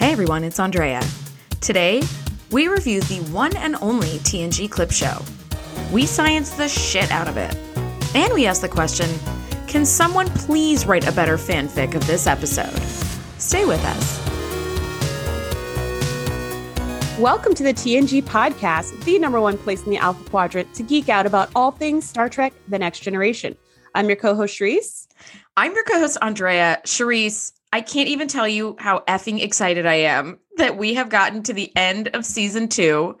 Hey everyone, it's Andrea. Today, we review the one and only TNG clip show. We science the shit out of it. And we ask the question can someone please write a better fanfic of this episode? Stay with us. Welcome to the TNG podcast, the number one place in the Alpha Quadrant to geek out about all things Star Trek The Next Generation. I'm your co host, Sharice. I'm your co host, Andrea. Sharice, I can't even tell you how effing excited I am that we have gotten to the end of season two.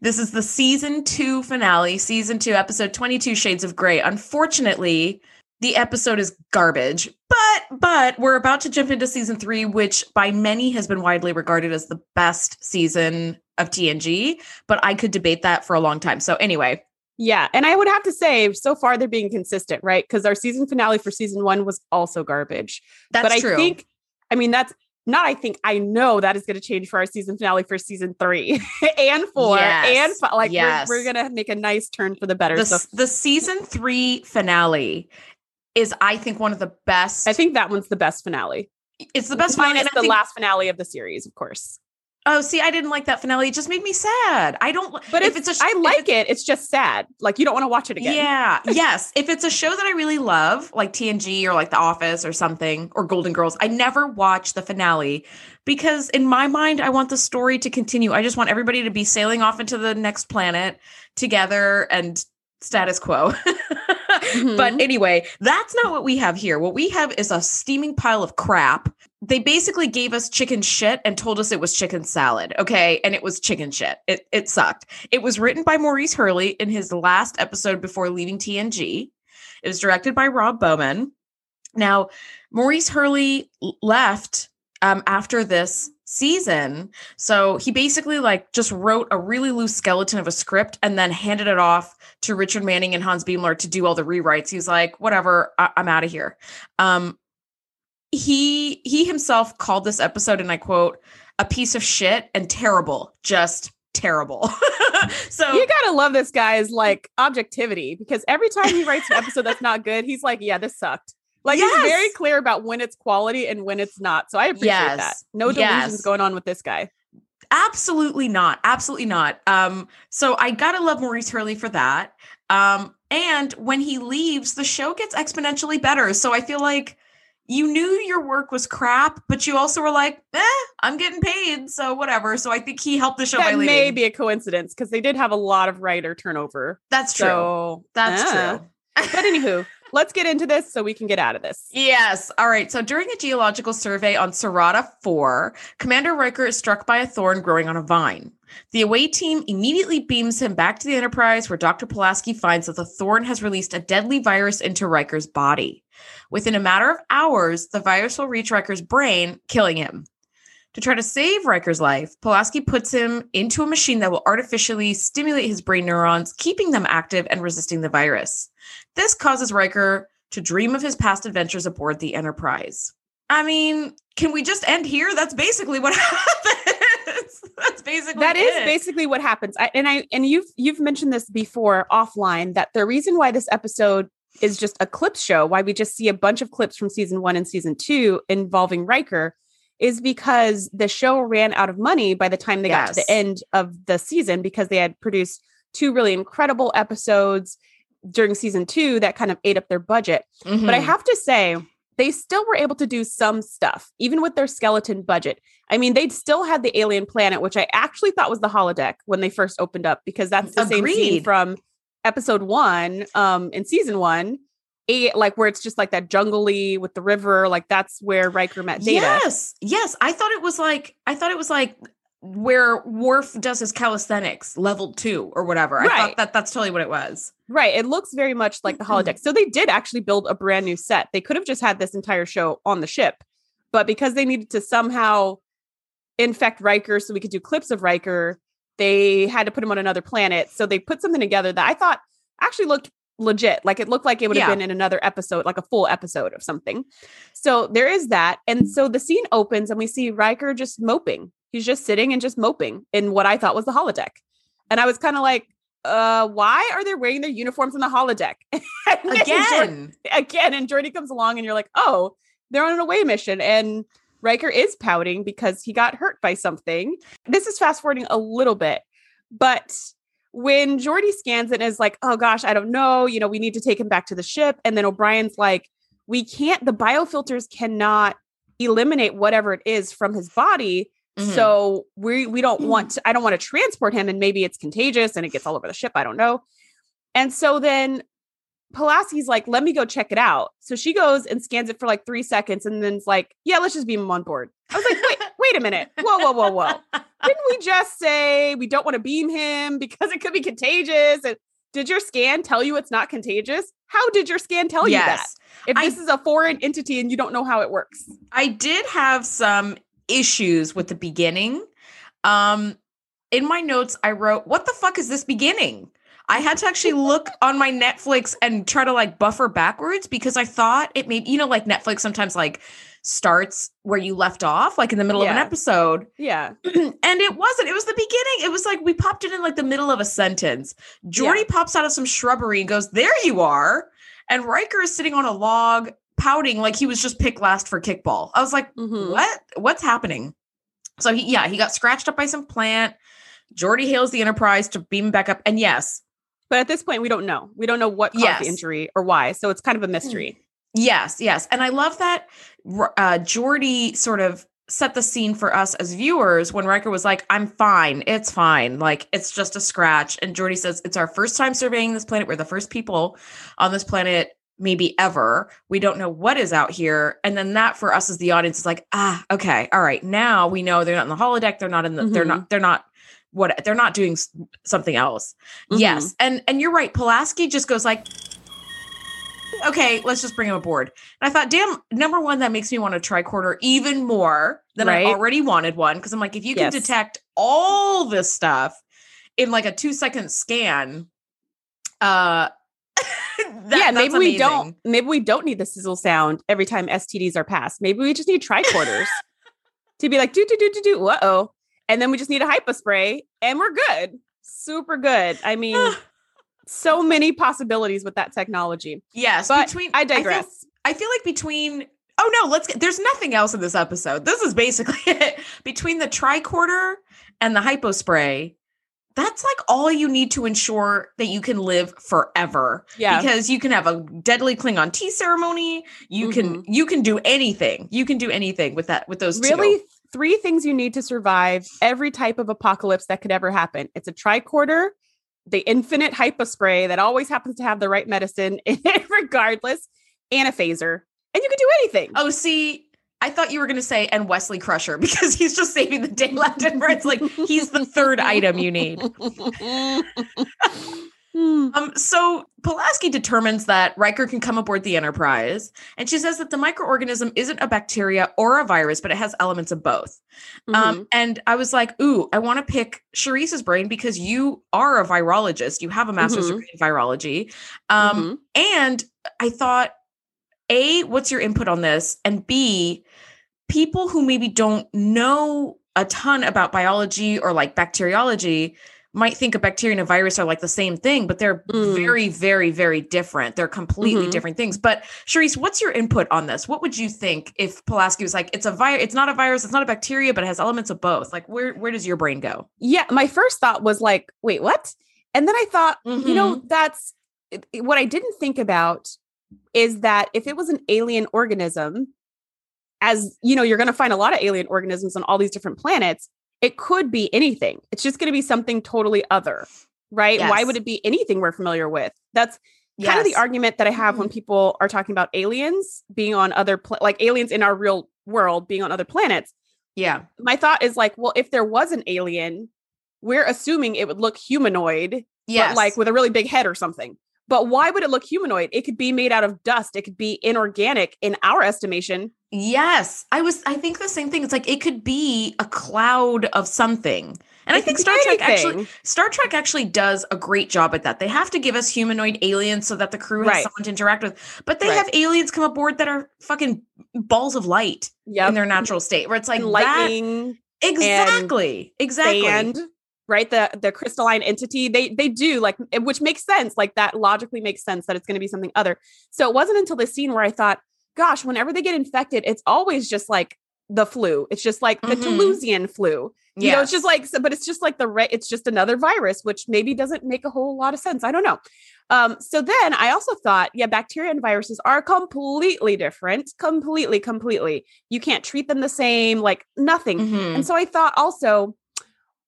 This is the season two finale, season two, episode 22 Shades of Grey. Unfortunately, the episode is garbage, but but we're about to jump into season three, which by many has been widely regarded as the best season of TNG. But I could debate that for a long time. So anyway, yeah. And I would have to say, so far they're being consistent, right? Because our season finale for season one was also garbage. That's but I true. think, I mean, that's not, I think, I know that is going to change for our season finale for season three and four Yes. and fi- like Yes. we're, we're going to make a nice turn for the better. the, so the season three finale is, I think, one of the best. I think that one's the best finale. it's the best finale. Minus the think- last finale of the series, of course. Oh, see, I didn't like that finale. It just made me sad. I don't. But if it's, it's a, sh- I like it's- it. It's just sad. Like you don't want to watch it again. Yeah. yes. If it's a show that I really love, like TNG or like The Office or something, or Golden Girls, I never watch the finale because in my mind, I want the story to continue. I just want everybody to be sailing off into the next planet together and status quo. Mhm. But anyway, that's not what we have here. What we have is a steaming pile of crap. They basically gave us chicken shit and told us it was chicken salad. Okay. And it was chicken shit. It, it sucked. It was written by Maurice Hurley in his last episode before leaving TNG. It was directed by Rob Bowman. Now, Maurice Hurley left um, after this season. So he basically like just wrote a really loose skeleton of a script and then handed it off to Richard Manning and Hans Beimler to do all the rewrites. He's like, whatever, I- I'm out of here. Um, he he himself called this episode, and I quote, "a piece of shit and terrible, just terrible." so You gotta love this guy's like objectivity because every time he writes an episode that's not good, he's like, "Yeah, this sucked." Like Yes. he's very clear about when it's quality and when it's not. So I appreciate Yes. that. No delusions Yes. going on with this guy. Absolutely not. Absolutely not. Um, so I gotta love Maurice Hurley for that. Um, and when he leaves, the show gets exponentially better. So I feel like you knew your work was crap, but you also were like, eh, I'm getting paid, so whatever. So I think he helped the show by that leaving. may be a coincidence because they did have a lot of writer turnover. That's true. So That's true. But anywho, let's get into this so we can get out of this. Yes. All right. So during a geological survey on Surata 4, Commander Riker is struck by a thorn growing on a vine. The away team immediately beams him back to the Enterprise, where Dr. Pulaski finds that the thorn has released a deadly virus into Riker's body. Within a matter of hours, the virus will reach Riker's brain, killing him. To try to save Riker's life, Pulaski puts him into a machine that will artificially stimulate his brain neurons, keeping them active and resisting the virus. This causes Riker to dream of his past adventures aboard the Enterprise. I mean, can we just end here? That's basically what happens. That's basically That is it. basically what happens. I, and I and you've you've mentioned this before offline that the reason why this episode is just a clip show, why we just see a bunch of clips from season one and season two involving Riker, is because the show ran out of money by the time they got to the end of the season because they had produced two really incredible episodes during season two that kind of ate up their budget. But I Mhm. have to say, they still were able to do some stuff, even with their skeleton budget. I mean, they still had the alien planet, which I actually thought was the holodeck when they first opened up, because that's the same scene from episode one um in season one. A, like where it's just like that jungly with the river, like that's where Riker met Data. Yes, yes. I thought it was like I thought it was like where Worf does his calisthenics level two or whatever. I Right. thought that that's totally what it was. Right. It looks very much like the Mm-hmm. holodeck. So they did actually build a brand new set. They could have just had this entire show on the ship, but because they needed to somehow infect Riker so we could do clips of Riker, they had to put him on another planet. So they put something together that I thought actually looked legit. Like it looked like it would have Yeah. been in another episode, like a full episode of something. So there is that. And so the scene opens and we see Riker just moping. He's just sitting and just moping in what I thought was the holodeck. And I was kind of like, uh, why are they wearing their uniforms in the holodeck? And then Geordi- Again. again, and Geordi comes along and you're like, oh, they're on an away mission. And Riker is pouting because he got hurt by something. This is fast forwarding a little bit, but when Geordi scans it and is like, oh gosh, I don't know, you know, we need to take him back to the ship. And then O'Brien's like, we can't, the biofilters cannot eliminate whatever it is from his body. Mhm. So we we don't want to, I don't want to transport him and maybe it's contagious and it gets all over the ship. I don't know. And so then Pulaski's like, let me go check it out. So she goes and scans it for like three seconds and then's like, yeah, let's just beam him on board. I was like, wait, wait a minute. Whoa, whoa, whoa, whoa. Didn't we just say we don't want to beam him because it could be contagious? And did your scan tell you it's not contagious? How did your scan tell you that? yes. If I- this is a foreign entity and you don't know how it works. I did have some issues with the beginning. Um, in my notes, I wrote, "What the fuck is this beginning?" I had to actually look on my Netflix and try to like buffer backwards because I thought it made you know like Netflix sometimes like starts where you left off, like in the middle of an episode, Yeah. and it wasn't. It was the beginning. It was like we popped it in like the middle of a sentence. Geordi pops out of some shrubbery and goes, "There you are," and Riker is sitting on a log pouting like he was just picked last for kickball. I was like Mhm. what what's happening so he yeah he got scratched up by some plant Geordi hails the enterprise to beam him back up and yes But at this point, we don't know. We don't know what caused Yes. the injury or why. So it's kind of a mystery. yes yes and i love that uh Geordi sort of set the scene for us as viewers when Riker was like i'm fine it's fine like it's just a scratch and Geordi says it's our first time surveying this planet we're the first people on this planet maybe ever we don't know what is out here and then that for us as the audience is like ah okay all right now we know they're not in the holodeck they're not in the they're Mhm. not they're not what they're not doing something else Mhm. yes and and you're right pulaski just goes like okay let's just bring him aboard and i thought damn number one that makes me want a tricorder even more than Right. i already wanted one because i'm like if you can Yes. detect all this stuff in like a two second scan uh that- yeah, maybe we don't. Maybe we don't need the sizzle sound every time STDs are passed. Maybe we just need tricorders to be like do do do do do. Uh oh, and then we just need a hypo spray, and we're good. Super good. I mean, so many possibilities with that technology. yes But between I digress. I feel like between oh no, let's get there's nothing else in this episode. This is basically it. Between the tricorder and the hypo spray, that's like all you need to ensure that you can live forever. yeah, Because you can have a deadly Klingon tea ceremony. You can mm-hmm. you can do anything. You can do anything with that with those really two. Three things you need to survive every type of apocalypse that could ever happen. It's a tricorder, the infinite hypospray that always happens to have the right medicine regardless, and a phaser. And you can do anything. Oh, see, I thought you were going to say and Wesley Crusher because he's just saving the day left and right. It's like he's the third item you need. Hmm. Um, so Pulaski determines that Riker can come aboard the Enterprise, and she says that the microorganism isn't a bacteria or a virus, but it has elements of both. Mhm. Um, and I was like, ooh, I want to pick Sharice's brain because you are a virologist. You have a master's Mhm. degree in virology. Um, Mhm. and I thought, A, what's your input on this? And B, people who maybe don't know a ton about biology or like bacteriology might think a bacteria and a virus are like the same thing, but they're Mm. very, very, very different. They're completely Mhm. different things. But Sharice, what's your input on this? What would you think if Pulaski was like, it's a virus, it's not a virus, it's not a bacteria, but it has elements of both? Like, where where does your brain go? yeah, my first thought was like, wait, what? And then I thought, you know, that's it- it- what I didn't think about is that if it was an alien organism, as you know, you're going to find a lot of alien organisms on all these different planets. It could be anything. It's just going to be something totally other, right? Why would it be anything we're familiar with? That's kind of the argument that I have when mm-hmm. people are talking about aliens being on other, pla- like aliens in our real world being on other planets. Yeah. My thought is like, well, if there was an alien, we're assuming it would look humanoid Yes. but like with a really big head or something. But why would it look humanoid? It could be made out of dust. It could be inorganic in our estimation. Yes, I was. I think the same thing. It's like it could be a cloud of something, and I think Star Trek actually. Star Trek actually does a great job at that. They have to give us humanoid aliens so that the crew has Right. someone to interact with, but they Right. have aliens come aboard that are fucking balls of light Yep. in their natural state, where it's like and that- lightning, exactly, exactly. sand, right? The the crystalline entity. They they do like which makes sense. Like that logically makes sense that it's going to be something other. So it wasn't until the scene where I thought, gosh, whenever they get infected, it's always just like the flu. It's just like the Mhm. Toulousian flu. You know, it's just like, so, but it's just like the re- it's just another virus, which maybe doesn't make a whole lot of sense. I don't know. Um, so then I also thought, yeah, bacteria and viruses are completely different, completely, completely. You can't treat them the same, like nothing. Mhm. And so I thought also,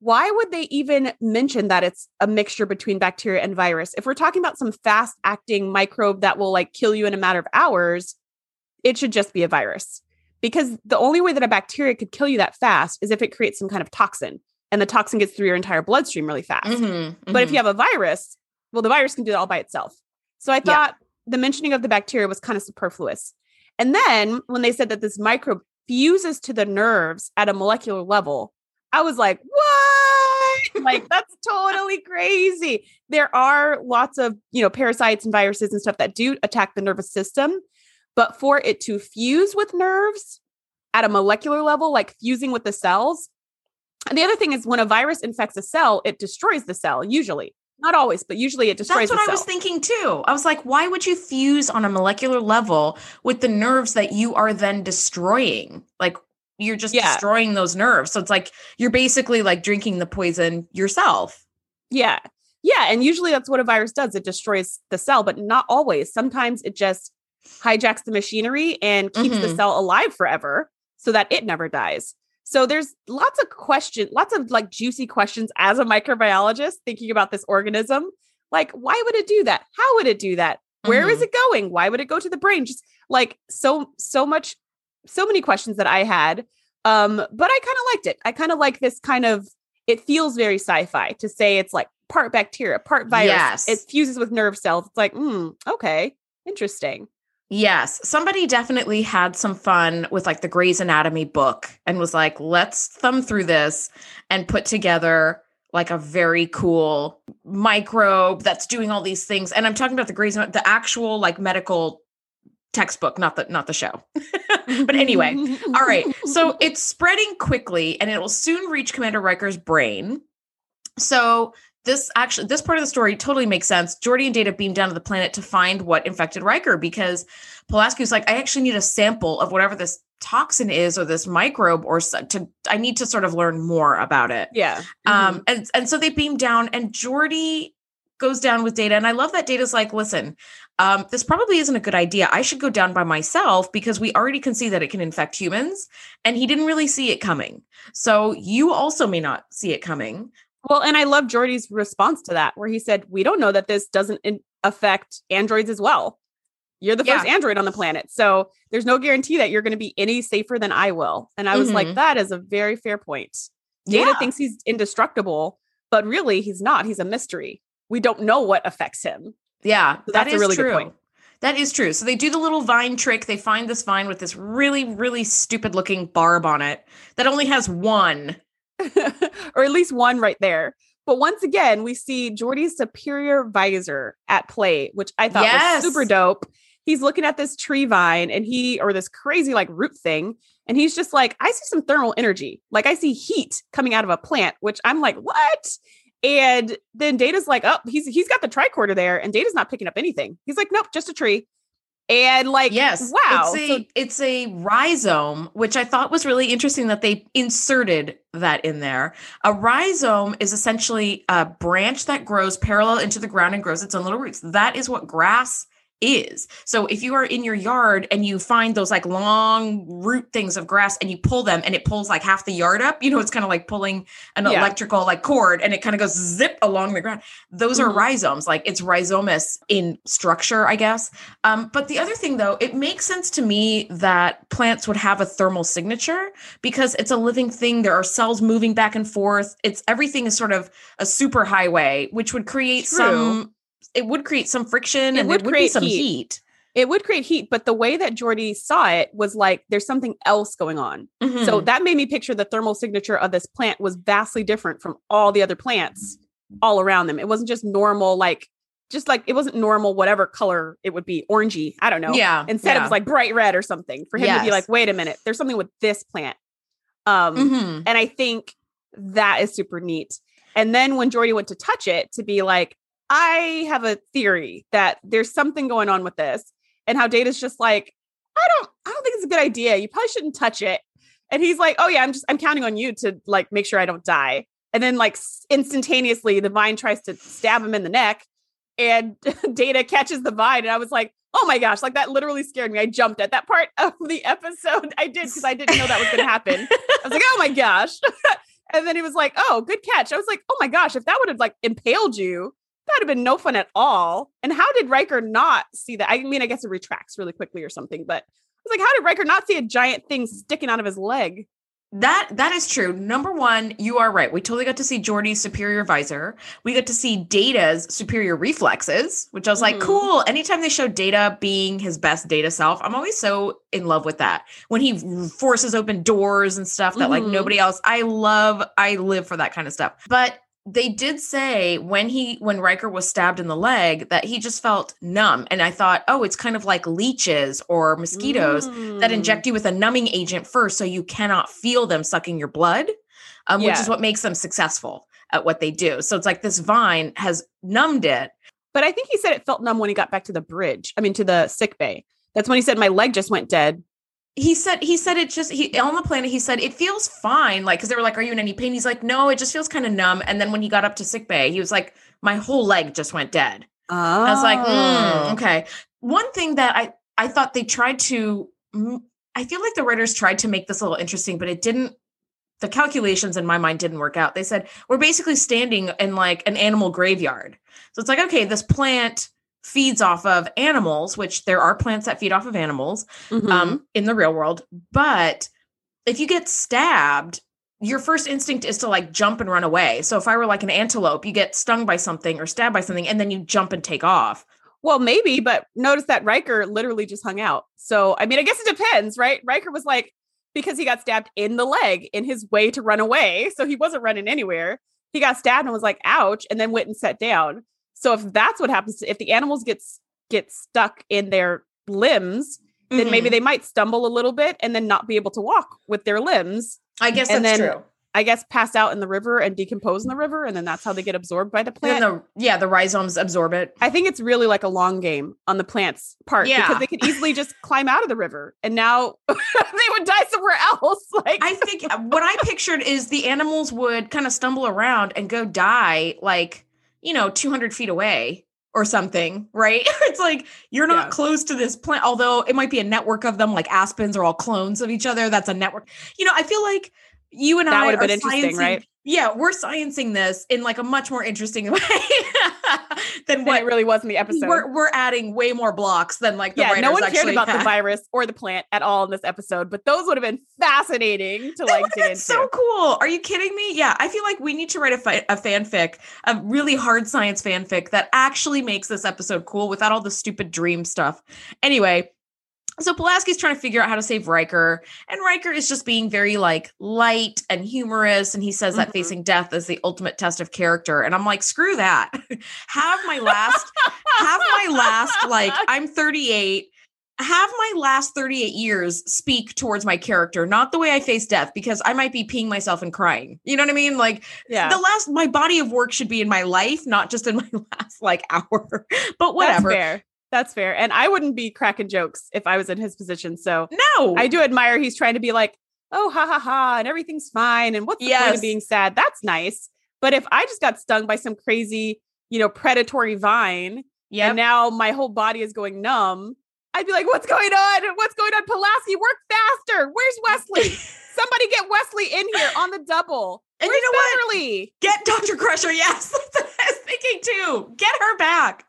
why would they even mention that it's a mixture between bacteria and virus? If we're talking about some fast acting microbe that will like kill you in a matter of hours, it should just be a virus. Because the only way that a bacteria could kill you that fast is if it creates some kind of toxin and the toxin gets through your entire bloodstream really fast. Mhm. But if Mhm. you have a virus, well, the virus can do that all by itself. So I Yeah. thought the mentioning of the bacteria was kind of superfluous. And then when they said that this microbe fuses to the nerves at a molecular level, I was like, what? like, that's totally crazy. There are lots of, you know, parasites and viruses and stuff that do attack the nervous system. But for it to fuse with nerves at a molecular level, like fusing with the cells, and the other thing is when a virus infects a cell, it destroys the cell, usually. Not always, but usually it destroys That's what I was thinking too. I was like, why would you fuse on a molecular level with the nerves that you are then destroying? Like you're just Yeah. destroying those nerves. So it's like you're basically like drinking the poison yourself. Yeah. Yeah. And usually that's what a virus does. It destroys the cell, but not always. Sometimes it just hijacks the machinery and keeps the Mhm. cell alive forever so that it never dies. So there's lots of question, lots of like juicy questions as a microbiologist thinking about this organism. Like, why would it do that? How would it do that? Where is Mhm. it going? Why would it go to the brain? Just like so, so much, so many questions that I had. Um, but I kind of liked it. I kind of like this kind of it feels very sci-fi to say it's like part bacteria, part virus. Yes. It fuses with nerve cells. It's like, hmm, okay, interesting. Yes, somebody definitely had some fun with like the Grey's Anatomy book and was like, let's thumb through this and put together like a very cool microbe that's doing all these things. And I'm talking about the Grey's Anatomy, the actual like medical textbook, not the not the show. but anyway, all right. So it's spreading quickly and it will soon reach Commander Riker's brain. So this actually this part of the story totally makes sense. Geordi and Data beam down to the planet to find what infected Riker because Pulaski Pulaski's like, I actually need a sample of whatever this toxin is or this microbe or to I need to sort of learn more about it. yeah. Um, and and so they beam down, and Geordi goes down with Data, and I love that Data's like, listen, um, this probably isn't a good idea. I should go down by myself because we already can see that it can infect humans, and he didn't really see it coming. So you also may not see it coming. Well, and I love Geordi's response to that, where he said, "We don't know that this doesn't in- affect androids as well. You're the first Yeah. android on the planet, so there's no guarantee that you're going to be any safer than I will." And I was like, Mhm. "That is a very fair point." Data Yeah. thinks he's indestructible, but really he's not. He's a mystery. We don't know what affects him. Yeah, So that that's a is really good true. point. That is true. So they do the little vine trick. They find this vine with this really, really stupid looking barb on it that only has one. or at least one right there. But once again, we see Geordi's superior visor at play, which I thought Yes. was super dope. He's looking at this tree vine and he, or this crazy like root thing, and he's just like, I see some thermal energy. Like I see heat coming out of a plant, which I'm like, what? And then Data's like, oh, he's he's got the tricorder there, and Data's not picking up anything. He's like, nope, just a tree. And like, Yes. wow. It's a, So- it's a rhizome, which I thought was really interesting that they inserted that in there. A rhizome is essentially a branch that grows parallel into the ground and grows its own little roots. That is what grass is. So if you are in your yard and you find those like long root things of grass and you pull them and it pulls like half the yard up, you know, it's kind of like pulling an Yeah. electrical like cord and it kind of goes zip along the ground. Those Mhm. are rhizomes. Like it's rhizomous in structure, I guess. Um, but the other thing, though, it makes sense to me that plants would have a thermal signature because it's a living thing. There are cells moving back and forth. It's everything is sort of a super highway, which would create True. some. It would create some friction It and would would create some heat. heat. it would create heat, but the way that Geordi saw it was like there's something else going on. So Mhm. that made me picture the thermal signature of this plant was vastly different from all the other plants all around them. It wasn't just normal, like just like it wasn't normal, whatever color it would be, orangey. I don't know. yeah. Instead, it was like bright red or something. For him to be like, wait a minute, there's something with this plant. Um, Mhm. and I think that is super neat. And then when Geordi went to touch it, to be like, I have a theory that there's something going on with this, and how Data's just like, I don't, I don't think it's a good idea. You probably shouldn't touch it. And he's like, "Oh yeah, I'm just I'm counting on you to like make sure I don't die." And then like instantaneously, the vine tries to stab him in the neck, and Data catches the vine, and I was like, "Oh my gosh!" Like that literally scared me. I jumped at that part of the episode. I did because I didn't know that was going to happen. I was like, "Oh my gosh!" and then he was like, "Oh, good catch." I was like, "Oh my gosh!" If that would have like impaled you, that'd have been no fun at all. And how did Riker not see that? I mean, I guess it retracts really quickly or something, but I was like, how did Riker not see a giant thing sticking out of his leg? That that is true. Number one, you are right. We totally got to see Geordi's superior visor. We got to see Data's superior reflexes, which I was mm-hmm. like, cool. Anytime they show Data being his best Data self, I'm always so in love with that. When he forces open doors and stuff that mm-hmm. like nobody else. I love. I live for that kind of stuff. But they did say when he when Riker was stabbed in the leg that he just felt numb. And I thought oh it's kind of like leeches or mosquitoes mm. that inject you with a numbing agent first so you cannot feel them sucking your blood um, yeah. which is what makes them successful at what they do. So it's like this vine has numbed it. But I think he said it felt numb when he got back to the bridge I mean to the sick bay. That's when he said my leg just went dead he said he said it just he on the planet he said it feels fine. Like because they were like are you in any pain? He's like no it just feels kind of numb. And then when he got up to sick bay he was like my whole leg just went dead. Oh. i was like mm, okay. One thing that i i thought they tried to i feel like the writers tried to make this a little interesting but it didn't the calculations in my mind didn't work out. They said we're basically standing in like an animal graveyard. So it's like okay this plant feeds off of animals, which there are plants that feed off of animals mm-hmm. um, in the real world. But if you get stabbed, your first instinct is to like jump and run away. So if I were like an antelope, you get stung by something or stabbed by something, and then you jump and take off. Well, maybe, but notice that Riker literally just hung out. So I mean, I guess it depends, right? Riker was like, because he got stabbed in the leg in his way to run away. So he wasn't running anywhere. He got stabbed and was like, ouch, and then went and sat down. So if that's what happens, if the animals get get stuck in their limbs, mm-hmm. then maybe mm-hmm. they might stumble a little bit and then not be able to walk with their limbs. I guess and that's then, true. I guess pass out in the river and decompose in the river, and then that's how they get absorbed by the plant. The, yeah, the rhizomes absorb it. I think it's really like a long game on the plant's part yeah. because they could easily just climb out of the river, and now they would die somewhere else. Like I think what I pictured is the animals would kind of stumble around and go die like you know, 200 feet away or something, right? it's like you're not yeah. close to this plant, although it might be a network of them, like aspens are all clones of each other. That's a network. You know, I feel like you and that I would have been interesting, right? Yeah, we're sciencing this in like a much more interesting way than what it really was in the episode. We're, we're adding way more blocks than like the yeah. No one cared about had. the virus or the plant at all in this episode, but those would have been fascinating to like dig into. So cool! Are you kidding me? Yeah, I feel like we need to write a, fi- a fanfic, a really hard science fanfic that actually makes this episode cool without all the stupid dream stuff. Anyway, so Pulaski's trying to figure out how to save Riker, and Riker is just being very like light and humorous, and he says mm-hmm. that facing death is the ultimate test of character. And I'm like, screw that. have my last, have my last, like, I'm 38. Have my last 38 years speak towards my character, not the way I face death, because I might be peeing myself and crying. You know what I mean? Like, yeah. the last, my body of work should be in my life, not just in my last like hour. But whatever. That's fair. And I wouldn't be cracking jokes if I was in his position. So no, I do admire he's trying to be like, oh, ha ha ha, and everything's fine. And what's the yes. point of being sad? That's nice. But if I just got stung by some crazy, you know, predatory vine, yeah, and now my whole body is going numb, I'd be like, what's going on? What's going on? Pulaski, work faster. Where's Wesley? Somebody get Wesley in here on the double. And Where's you know Beverly? what? Get Dr. Crusher. Yes. I was thinking too. Get her back.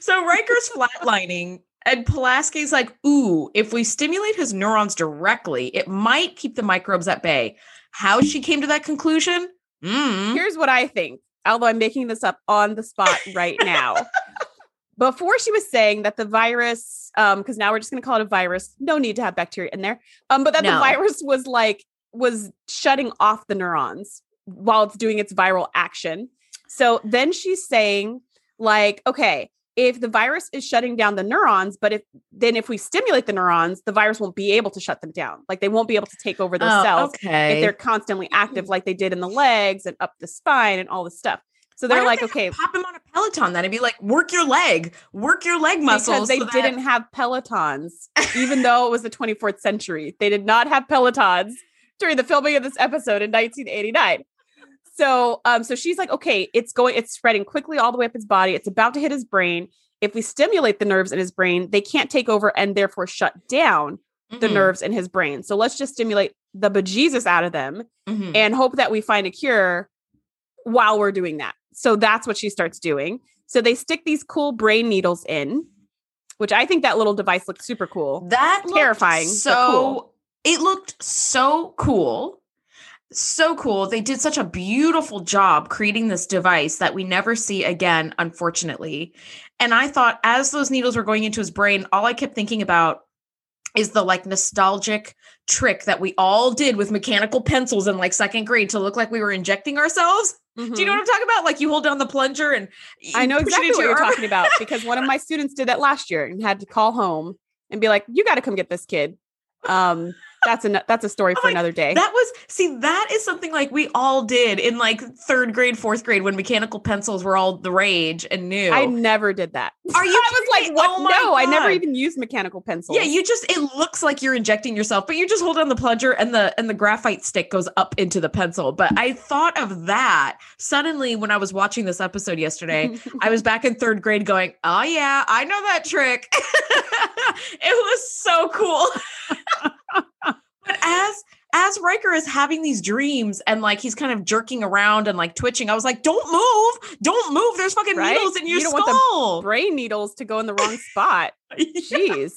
So Riker's flatlining, and Pulaski's like, ooh, if we stimulate his neurons directly, it might keep the microbes at bay. How she came to that conclusion? Mm. Here's what I think, although I'm making this up on the spot right now. Before she was saying that the virus, um, because now we're just gonna call it a virus, no need to have bacteria in there. Um, but that no. the virus was like was shutting off the neurons while it's doing its viral action. So then she's saying like okay if the virus is shutting down the neurons but if then if we stimulate the neurons the virus won't be able to shut them down like they won't be able to take over those oh, cells okay. if they're constantly active hmm. like they did in the legs and up the spine and all this stuff so they're like, they okay, pop him on a Peloton. Then and be like, work your leg, work your leg muscles. Because they so didn't have Pelotons, even though it was the 24th century. They did not have Pelotons during the filming of this episode in 1989. So, um, so she's like, okay, it's going, it's spreading quickly all the way up his body. It's about to hit his brain. If we stimulate the nerves in his brain, they can't take over and therefore shut down the Mhm. nerves in his brain. So let's just stimulate the bejesus out of them Mhm. and hope that we find a cure while we're doing that. So that's what she starts doing. So they stick these cool brain needles in, which I think that little device looks super cool. That Terrifying, So cool. it looked so cool. So cool. They did such a beautiful job creating this device that we never see again, unfortunately. And I thought as those needles were going into his brain, all I kept thinking about is the like nostalgic trick that we all did with mechanical pencils in like second grade to look like we were injecting ourselves. Do you know what I'm talking about? Like you hold down the plunger and Mm-hmm. I know exactly what you're talking about because one of my students did that last year and had to call home and be like, "You got to come get this kid." Um, that's a that's a story for like, another day. That was see, that is something like we all did in like third grade, fourth grade when mechanical pencils were all the rage and new. I never did that. Are you I was like, "What? Oh my no, I never even used mechanical pencils." yeah, you just it looks like you're injecting yourself, but you just hold on the plunger and the and the graphite stick goes up into the pencil. But I thought of that suddenly when I was watching this episode yesterday. I was back in third grade going, Oh yeah, I know that trick. it was so cool. But as as Riker is having these dreams and like he's kind of jerking around and like twitching, I was like, Don't move, don't move. There's fucking Right? needles in your You don't want the brain needles to go in the wrong spot. Jeez.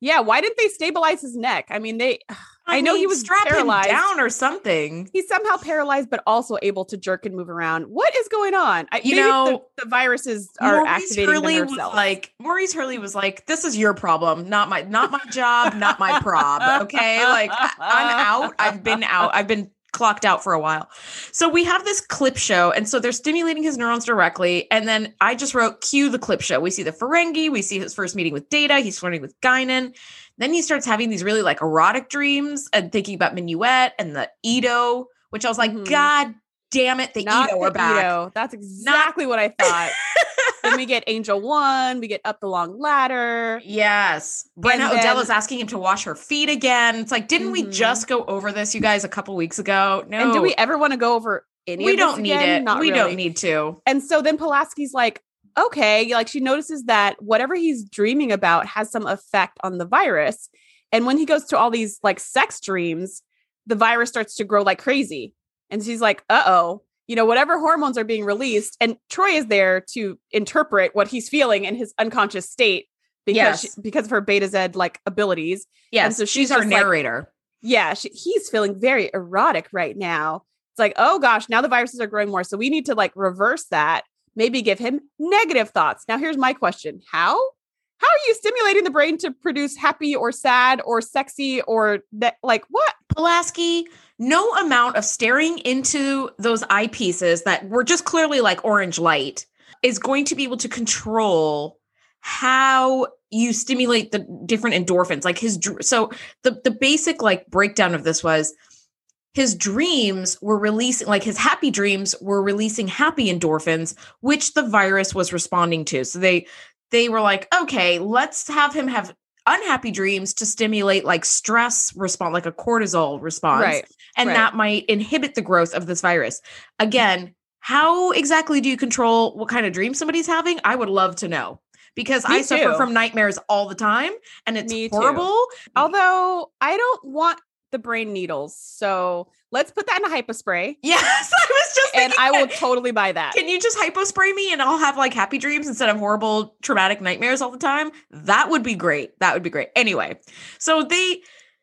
Yeah, why didn't they stabilize his neck? I mean, they I know he was strap paralyzed. down or something. he's somehow paralyzed but also able to jerk and move around. What is going on? I, You know, the, the viruses are Maurice activating Hurley was cells. like Maurice Hurley was like, "This is your problem, not my not my job, not my prob." Okay, like I'm out. I've been out. I've been clocked out for a while. So we have this clip show, and so they're stimulating his neurons directly. And then I just wrote, "Cue the clip show." We see the Ferengi. We see his first meeting with Data. He's flirting with Guinan. Then he starts having these really like erotic dreams and thinking about Minuet and the Edo, which I was like, Mhm. God damn it, the Not Edo are back. Edo. That's exactly what I thought. then we get Angel One. We get up the long ladder. Yes. Brenna And Odell is asking him to wash her feet again. It's like, didn't we Mhm. just go over this, you guys, a couple weeks ago? No. And do we ever want to go over any? We of this don't need again? it. Not we really. don't need to. And so then Pulaski's like, okay, like she notices that whatever he's dreaming about has some effect on the virus. And when he goes to all these like sex dreams, the virus starts to grow like crazy. And she's like, uh oh, you know, whatever hormones are being released. And Troi is there to interpret what he's feeling in his unconscious state because, Yes. she- because of her Betazed like abilities. Yes. so so she's she's our just like- narrator. Yeah, she, he's feeling very erotic right now. It's like, oh gosh, now the viruses are growing more. So we need to like reverse that, maybe give him negative thoughts. Now, here's my question How? How are you stimulating the brain to produce happy or sad or sexy or that? Like, what? Pulaski, no amount of staring into those eyepieces that were just clearly like orange light is going to be able to control how you stimulate the different endorphins. Like his, so the the basic like breakdown of this was his dreams were releasing like his happy dreams were releasing happy endorphins which the virus was responding to so they they were like okay let's have him have unhappy dreams to stimulate like stress response like a cortisol response Right. and right. that might inhibit the growth of this virus again how exactly do you control what kind of dream somebody's having i would love to know because Me i suffer from nightmares all the time and it's Me too. horrible Although I don't want the brain needles. So let's put that in a hypospray yes i was just and I will totally buy that. Can you just hypospray me and I'll have like happy dreams instead of horrible traumatic nightmares all the time? That would be great. That would be great. Anyway, so they,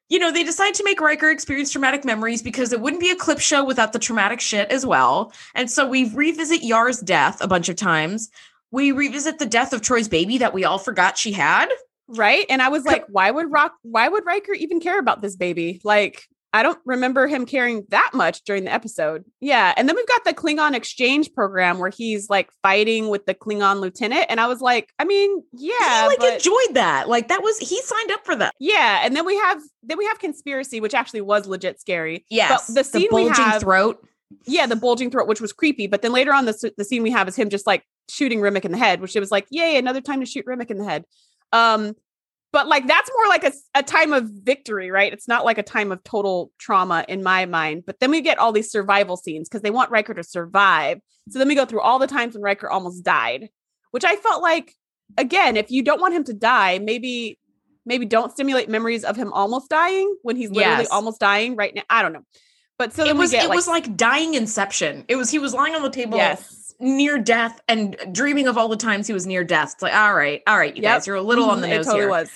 you know, they decide to make Riker experience traumatic memories because it wouldn't be a clip show without the traumatic shit as well. And so we revisit Yar's death a bunch of times. We revisit the death of Troi's baby that we all forgot she had. Right. And I was like, why would Rock why would Riker even care about this baby? Like, I don't remember him caring that much during the episode. Yeah. And then we've got the Klingon exchange program where he's like fighting with the Klingon lieutenant. And I was like, I mean, yeah. he like but- enjoyed that. Like that was he signed up for that. yeah. And then we have then we have conspiracy, which actually was legit scary. Yes. the scene we bulging have- throat. Yeah, the bulging throat, which was creepy. But then later on, the, the scene we have is him just like shooting Remmick in the head, which it was like, yay, another time to shoot Remmick in the head. Um, but like that's more like a, a time of victory, right? It's not like a time of total trauma in my mind. But then we get all these survival scenes because they want Riker to survive. So then we go through all the times when Riker almost died, which I felt like again, if you don't want him to die, maybe maybe don't stimulate memories of him almost dying when he's literally Yes. almost dying right now. I don't know. But so it was we get it was like dying inception. It was he was lying on the table yes. Near death and dreaming of all the times he was near death. It's like, all right, all right, you Yep. guys, you're a little on the Mhm, nose It totally here. was.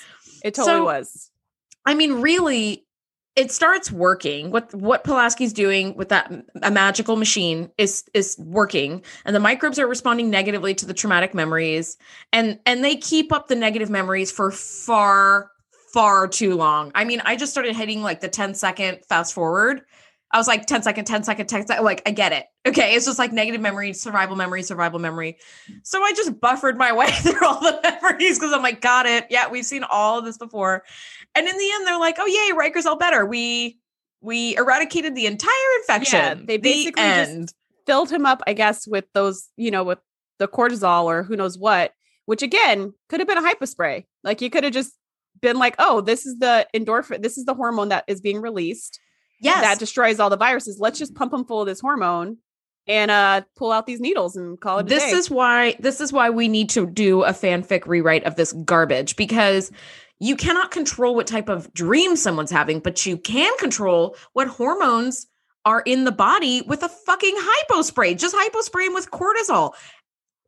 It totally So- was. I mean, really, it starts working. What what Pulaski's doing with that a magical machine is is working, and the microbes are responding negatively to the traumatic memories, and and they keep up the negative memories for far far too long. I mean, I just started hitting like the 10 second fast forward. I was like 10 second, 10 second, 10 second. Like, I get it. Okay. It's just like negative memory, survival memory, survival memory. So I just buffered my way through all the memories because I'm like, got it. Yeah, we've seen all of this before. And in the end, they're like, oh yay, Riker's all better. We we eradicated the entire infection. they The basically just- Filled him up, I guess, with those, you know, with the cortisol or who knows what, which again could have been a hypospray. Like you could have just been like, oh, this is the endorphin, this is the hormone that is being released. Yes. that destroys all the viruses. Let's just pump them full of this hormone and uh pull out these needles and call it a this day. is why this is why we need to do a fanfic rewrite of this garbage because you cannot control what type of dream someone's having but you can control what hormones are in the body with a fucking hypo spray just hypo spray 'em with cortisol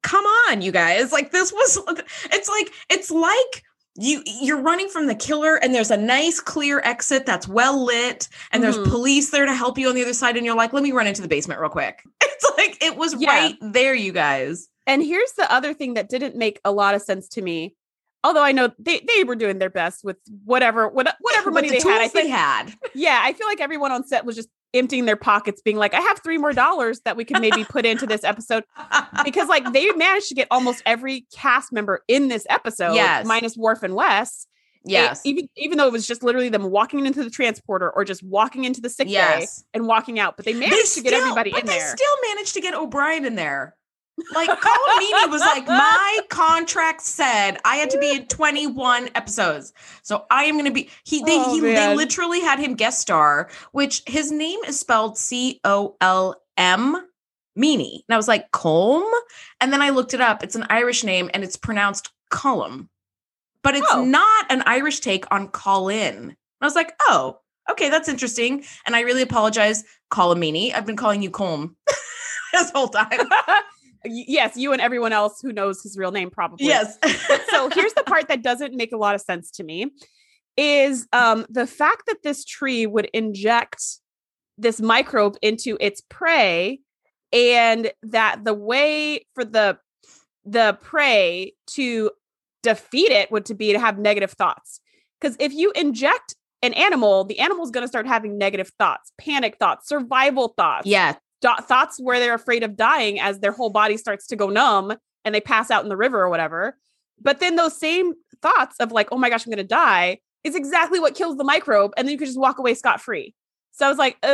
come on you guys like this was it's like it's like you you're running from the killer and there's a nice clear exit that's well lit and Mhm. there's police there to help you on the other side and you're like let me run into the basement real quick it's like it was Yeah. right there you guys and here's the other thing that didn't make a lot of sense to me. Although I know they, they were doing their best with whatever what, whatever money the they had. I tools they think had yeah, I feel like everyone on set was just emptying their pockets, being like, I have three more dollars that we can maybe put into this episode. Because like they managed to get almost every cast member in this episode, Yes. minus Worf and Wes. They- yes even even though it was just literally them walking into the transporter or just walking into the sick bay and walking out, but they managed to get everybody but in they there. still managed to get O'Brien in there. Like Colm Meaney was like, my contract said I had to be in 21 episodes. So I am gonna be he they Oh, he, they literally had him guest star, which his name is spelled C-O-L-M Meaney. And I was like, Colm? And then I looked it up. It's an Irish name and it's pronounced Colum. But it's Oh. not an Irish take on call in. And I was like, oh, okay, that's interesting. And I really apologize, Colm Meaney. I've been calling you Colm this whole time. Yes, you and everyone else who knows his real name probably. yes. so here's the part that doesn't make a lot of sense to me is um the fact that this tree would inject this microbe into its prey and that the way for the the prey to defeat it would to be to have negative thoughts because if you inject an animal the animal's going to start having negative thoughts panic thoughts survival thoughts yeah. Do- thoughts where they're afraid of dying as their whole body starts to go numb and they pass out in the river or whatever. But then those same thoughts of like, oh my gosh, I'm going to die is exactly what kills the microbe. And then you could just walk away scot free. So I was like, uh,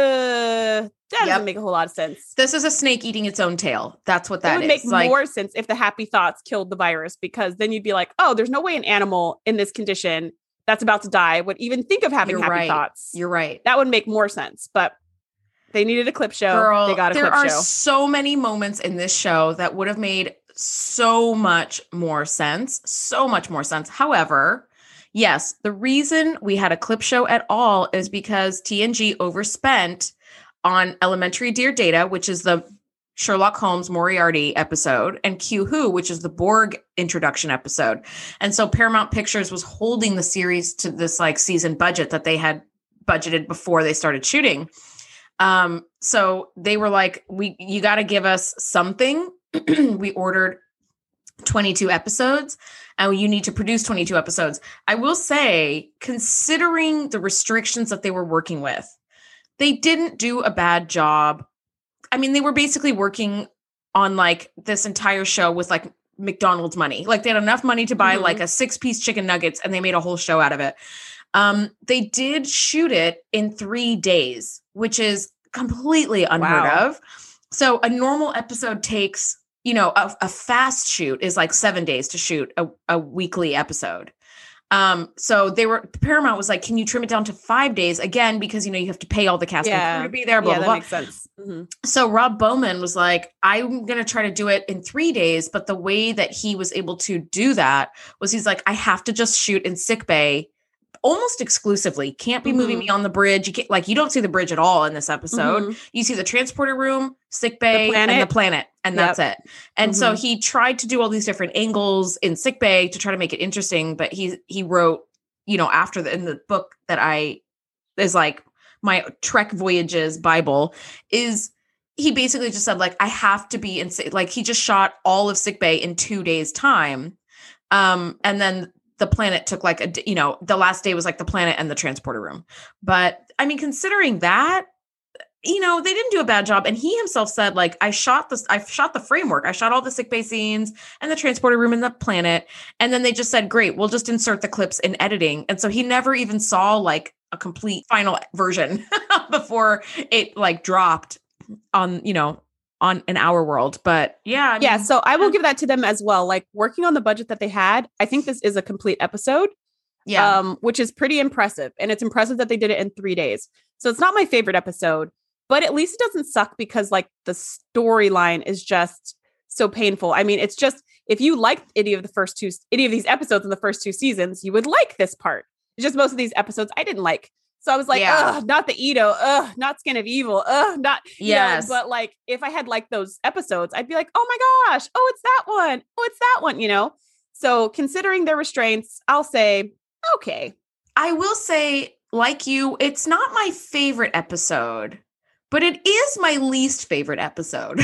that doesn't Yep. make a whole lot of sense. This is a snake eating its own tail. That's what It that would is. make like, more sense if the happy thoughts killed the virus because then you'd be like, oh, there's no way an animal in this condition that's about to die would even think of having happy right. thoughts. You're right. that would make more sense. But they needed a clip show. Girl, they got a there clip are show. so many moments in this show that would have made so much more sense. So much more sense. However, yes, the reason we had a clip show at all is because TNG overspent on Elementary Dear Data, which is the Sherlock Holmes Moriarty episode, and Q Who, which is the Borg introduction episode. And so Paramount Pictures was holding the series to this like season budget that they had budgeted before they started shooting. Um, so they were like, we you got to give us something. we ordered 22 episodes and you need to produce 22 episodes. I will say, considering the restrictions that they were working with, they didn't do a bad job. I mean, they were basically working on like this entire show with like McDonald's money. Like they had enough money to buy Mhm. like a six piece chicken nuggets and they made a whole show out of it. Um, they did shoot it in three days, which is completely unheard Wow. of. So a normal episode takes, you know, a, a fast shoot is like seven days to shoot a, a weekly episode. Um, so they were Paramount was like, "Can you trim it down to five days again?" Because you know you have to pay all the cast Yeah. to be there. Blah yeah, blah that blah. makes sense. Mhm. So Rob Bowman was like, I'm going to try to do it in three days. But the way that he was able to do that was he's like, I have to just shoot in sick bay almost exclusively. Can't be moving Mhm. me on the bridge. You can't, like, you don't see the bridge at all in this episode. Mhm. You see the transporter room, sick bay, and the planet. and Yep. that's it. And so Mhm. he tried to do all these different angles in sick bay to try to make it interesting. But he, he wrote, you know, after the, in the book that I is like my Trek Voyages Bible is he basically just said like I have to be in like he just shot all of sick bay in 2 days time. Um and then the planet took like a you know the last day was like the planet and the transporter room. But I mean considering that you know they didn't do a bad job. And he himself said like i shot this i shot the framework. I shot all the sick bay scenes and the transporter room and the planet. And then they just said great we'll just insert the clips in editing. And so he never even saw like a complete final version before it like dropped on you know on an hour world but yeah I yeah, so I will give that to them as well. Like working on the budget that they had, I think this is a complete episode. yeah um, which is pretty impressive. And it's impressive that they did it in three days. So it's not my favorite episode, but at least it doesn't suck because like the storyline is just so painful. I mean, it's just if you liked any of the first two, any of these episodes in the first two seasons, you would like this part. It's just most of these episodes I didn't like. So I was like, Yeah. ugh, not the Edo, ugh, not Skin of Evil, ugh, not you know, yes but like if I had liked those episodes, I'd be like, oh my gosh, oh, it's that one. Oh, it's that one, you know? So considering their restraints, I'll say, okay. i will say like you it's not my favorite episode but it is my least favorite episode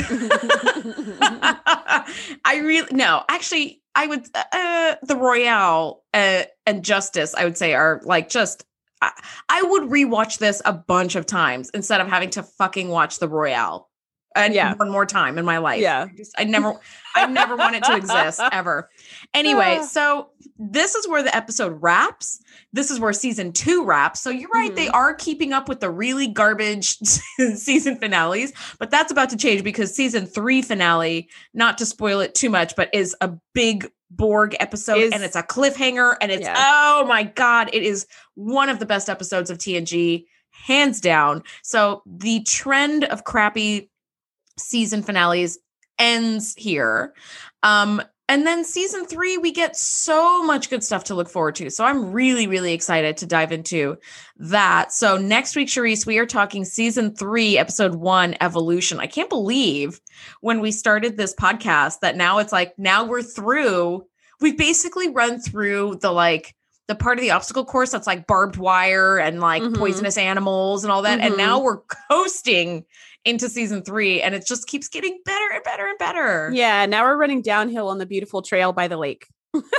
I really no, actually, I would uh, the Royale uh, and Justice. I would say are like just. I, would rewatch this a bunch of times instead of having to fucking watch the Royale. And Yeah. one more time in my life. Yeah. I just I never I never want it to exist ever. Anyway, Ah. so this is where the episode wraps. This is where season two wraps. So you're right, they are keeping up with the really garbage season finales, but that's about to change because season three finale, not to spoil it too much, but is a big Borg episode Is- and it's a cliffhanger and it's Yeah. oh my god, it is one of the best episodes of TNG, hands down. So the trend of crappy season finales ends here. Um, and then season three, we get so much good stuff to look forward to. So I'm really, really excited to dive into that. So next week, Charisse, we are talking season three, episode one, evolution. I can't believe when we started this podcast that now it's like, now we're through. We've basically run through the like, the part of the obstacle course that's like barbed wire and like Mhm. poisonous animals and all that. And Mhm. now we're coasting into season three and it just keeps getting better and better and better. Yeah, now we're running downhill on the beautiful trail by the lake.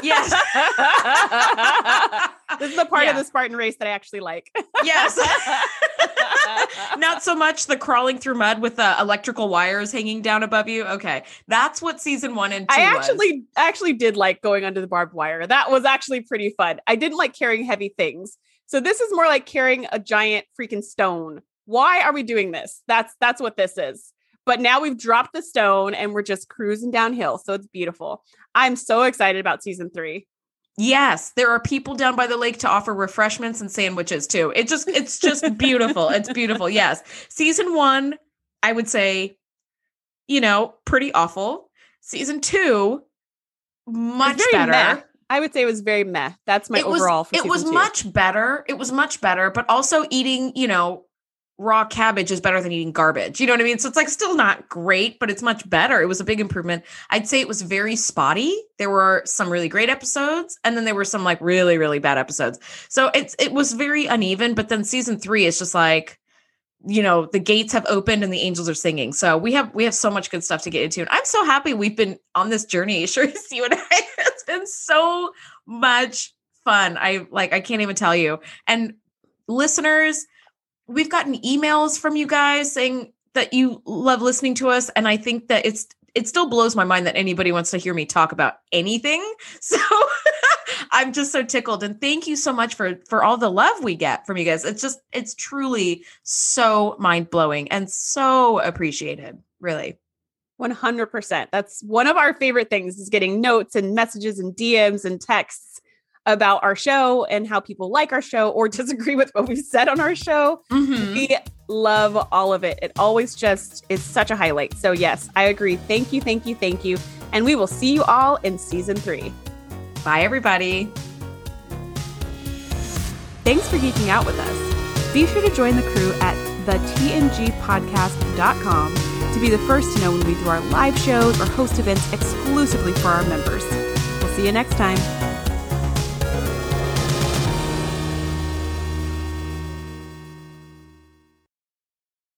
Yes. this is the part Yeah. of the Spartan race that I actually like. yes. Not so much the crawling through mud with the electrical wires hanging down above you. Okay. That's what season one and two I was. actually actually did like going under the barbed wire. That was actually pretty fun. I didn't like carrying heavy things. So this is more like carrying a giant freaking stone. Why are we doing this? That's that's what this is. But now we've dropped the stone and we're just cruising downhill. So it's beautiful. I'm so excited about season 3. Yes, there are people down by the lake to offer refreshments and sandwiches too. It just it's just beautiful. It's beautiful. Yes. Season 1, I would say you know, pretty awful. Season 2 much better. meh. I would say it was very meh. That's my it was overall for it was two. much better. It was much better, but also eating, you know, raw cabbage is better than eating garbage. You know what I mean? So it's like still not great, but it's much better. It was a big improvement. I'd say it was very spotty. There were some really great episodes and then there were some like really really bad episodes. So it's it was very uneven, but then season 3 is just like you know the gates have opened and the angels are singing so we have we have so much good stuff to get into and i'm so happy we've been on this journey sure you and i it's been so much fun i like i can't even tell you and listeners we've gotten emails from you guys saying that you love listening to us and i think that it's it still blows my mind that anybody wants to hear me talk about anything so i'm just so tickled and thank you so much for for all the love we get from you guys it's just it's truly so mind-blowing and so appreciated really 100%. That's one of our favorite things is getting notes and messages and DMs and texts. About our show and how people like our show or disagree with what we've said on our show. Mhm. We love all of it. It always just is such a highlight. So, yes, I agree. Thank you, thank you, thank you. And we will see you all in season three. Bye, everybody. Thanks for geeking out with us. Be sure to join the crew at thetngpodcast.com to be the first to know when we do our live shows or host events exclusively for our members. We'll see you next time.